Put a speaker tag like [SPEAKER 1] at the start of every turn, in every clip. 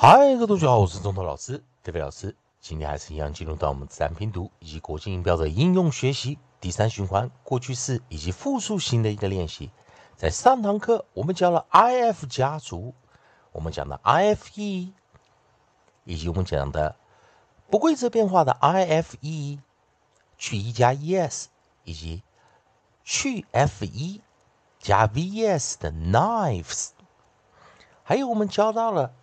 [SPEAKER 1] 嗨，各位同学好，我是中头老师，这位老师。今天还是一样进入到我们自然拼读以及国际音标的应用学习第三循环过去式以及复数型的一个练习。在上堂课我们教了 if 家族，我们讲的 ife，以及我们讲的不规则变化的 ife，去 e 加 es，以及去 fe 加 vs 的 knives，还有我们教到了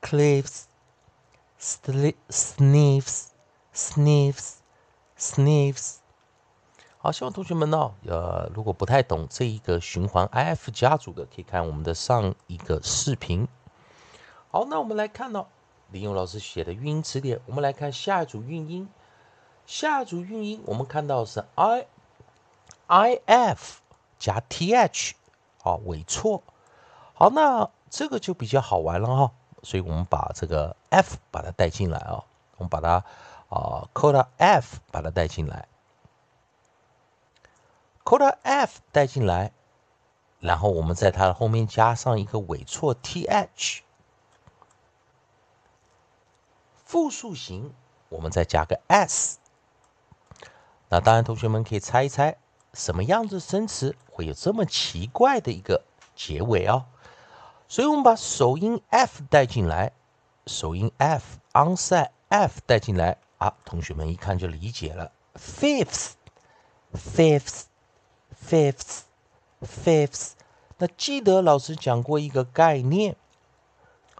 [SPEAKER 1] cliffs, cliffs, cliffs. sniffs, sniffs, sniffs。好，希望同学们呢，呃，如果不太懂这一个循环 if 家族的，可以看我们的上一个视频。好，那我们来看到林勇老师写的运音词典，我们来看下一组运音。下一组运音，我们看到是 i i f 加 t h，好，尾错。好，那这个就比较好玩了哈。所以我们把这个 f 把它带进来啊，我们把它啊 COTA f 把它带进来 COTA f 带进来，然后我们在它的后面加上一个尾错 th，复数型我们再加个 s。那当然，同学们可以猜一猜，什么样子生词会有这么奇怪的一个结尾哦？所以我们把首音 f 带进来，首音 f onset f 带进来啊，同学们一看就理解了。fifth，fifth，fifth，fifth。那记得老师讲过一个概念，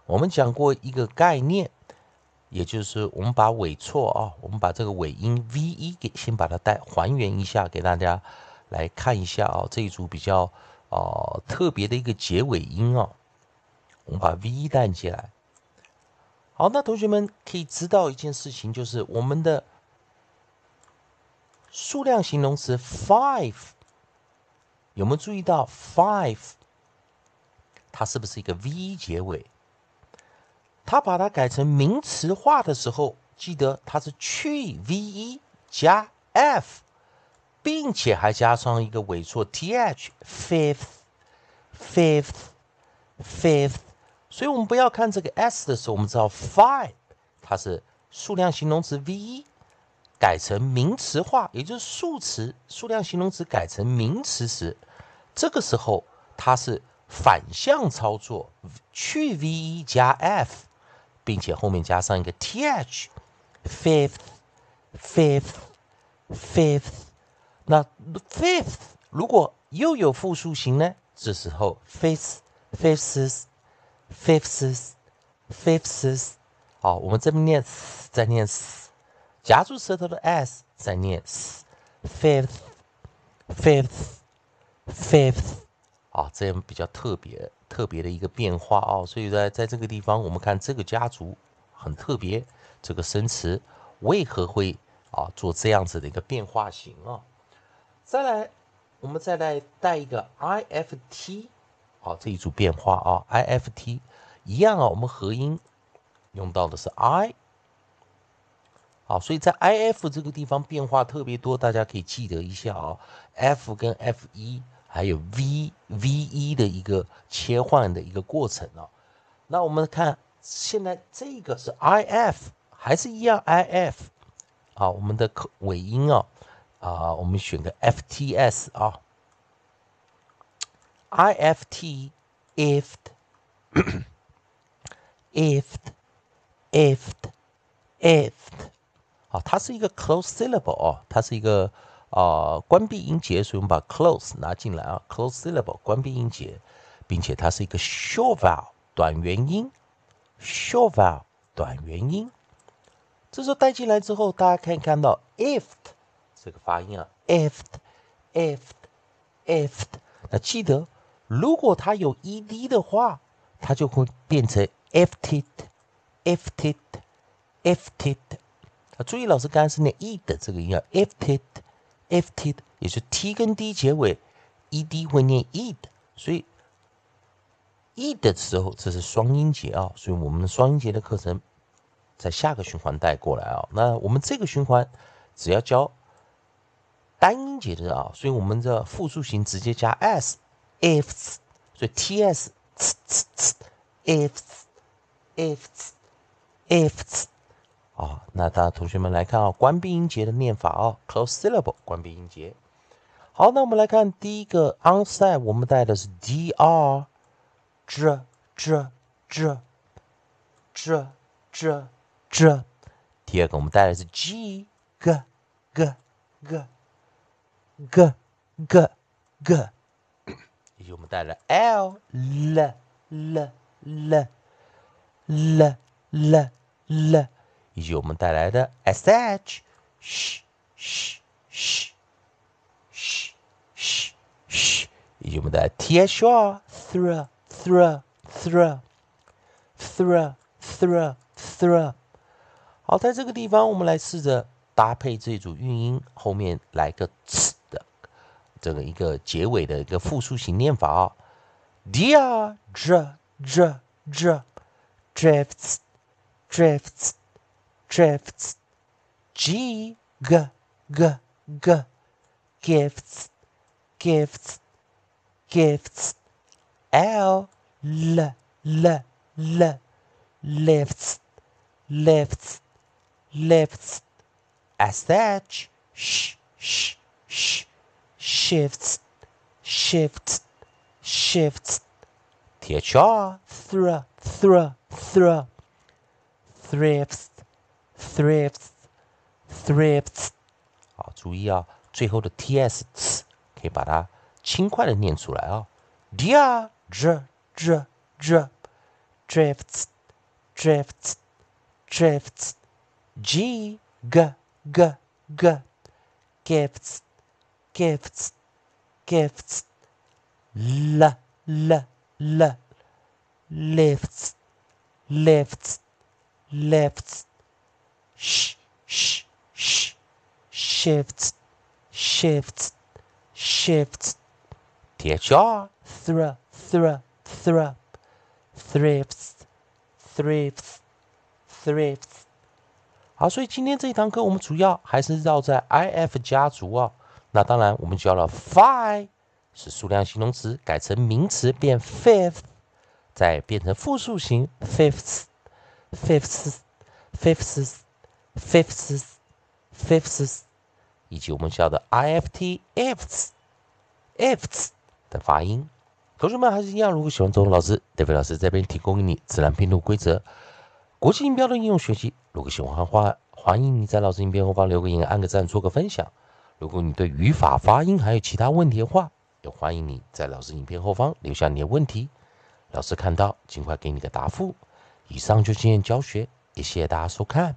[SPEAKER 1] 我们讲过一个概念，也就是我们把尾错啊，我们把这个尾音 v 一给先把它带还原一下，给大家来看一下啊，这一组比较啊特别的一个结尾音啊。我们把 V 带进来。好，那同学们可以知道一件事情，就是我们的数量形容词 five 有没有注意到 five？它是不是一个 V 结尾？它把它改成名词化的时候，记得它是去 V 一加 F，并且还加上一个尾错 th，fifth，fifth，fifth。所以我们不要看这个 s 的时候，我们知道 five 它是数量形容词 v 一改成名词化，也就是数词数量形容词改成名词时，这个时候它是反向操作，去 v 一加 f，并且后面加上一个 th，fifth，fifth，fifth。那 fifth 如果又有复数形呢？这时候 fifth fifth is fifths，好，我们这边念 s，再念 s，夹住舌头的 s，再念 s。Fifth, fifth, fifth，啊，这样比较特别，特别的一个变化哦。所以在在这个地方，我们看这个家族很特别，这个生词为何会啊做这样子的一个变化型啊？再来，我们再来带一个 ift。好，这一组变化啊，i f t 一样啊，我们合音用到的是 i。好，所以在 i f 这个地方变化特别多，大家可以记得一下啊，f 跟 f 一还有 v v 一的一个切换的一个过程啊。那我们看现在这个是 i f，还是一样 i f。好，我们的尾音啊，啊，我们选个 f t s 啊。Ift, ift, ift, ift, ift，好，它是一个 close syllable 哦，它是一个啊关闭音节，所以我们把 close 拿进来啊，close syllable 关闭音节，并且它是一个 short vowel 短元音，short vowel 短元音。这时候带进来之后，大家可以看到 ift 这个发音啊，ift, ift, ift，那记得。如果它有 ed 的话，它就会变成 ifted ifted，ifted。啊，注意老师刚才是念 e 的这个音啊，ifted，ifted，也是 t 跟 d 结尾，ed 会念 e 的，所以 e 的时候这是双音节啊，所以我们双音节的课程在下个循环带过来啊。那我们这个循环只要教单音节的啊，所以我们的复数型直接加 s ifs，所以 ts，ifs，ifs，ifs。啊，那大家同学们来看啊，关闭音节的念法啊，close syllable 关闭音节。好，那我们来看第一个 onside，我们带的是 dr，这这这这这这。第二个我们带的是 g g g g g g g，以及我们带来 l l l l l l l。以及我们带来的 sh，嘘嘘嘘嘘嘘嘘，以及我们的 thr，thr thr thr thr thr thr。好，在这个地方，我们来试着搭配这组韵音，后面来个 ts 这个一个结尾的一个复数型念法啊。Dear dr dr dr drifts drifts drifts, G, G, G, G, gifts, gifts, gifts, L, L, L, L, lifts, lifts, lifts, SH, sh, sh, sh, shifts, shifts, shifts, THR, thr, thr, thr, thrifts, thrifts，thrifts，好，注意啊，最后的 ts 可以把它轻快的念出来啊。Dear dr dr dr drifts drifts drifts g g g g gifts gifts gifts l l l lifts lifts lifts sh sh sh shifts shifts shifts thr thr thr thr thrifts thrifts thrifts 好，所以今天这一堂课我们主要还是绕在 if 家族啊。 那当然，我们教了 five 是数量形容词改成名词变 fifth，再变成复数型 fifths，fifths，fifths。fifths, fifths，以及我们教的 ift ifs ifs 的发音。同学们还是一样，如果喜欢周老师，David 老师这边提供给你自然拼读规则、国际音标的应用学习。如果喜欢的话，欢迎你在老师影片后方留个言、按个赞、做个分享。如果你对语法、发音还有其他问题的话，也欢迎你在老师影片后方留下你的问题，老师看到尽快给你个答复。以上就今天教学，也谢谢大家收看。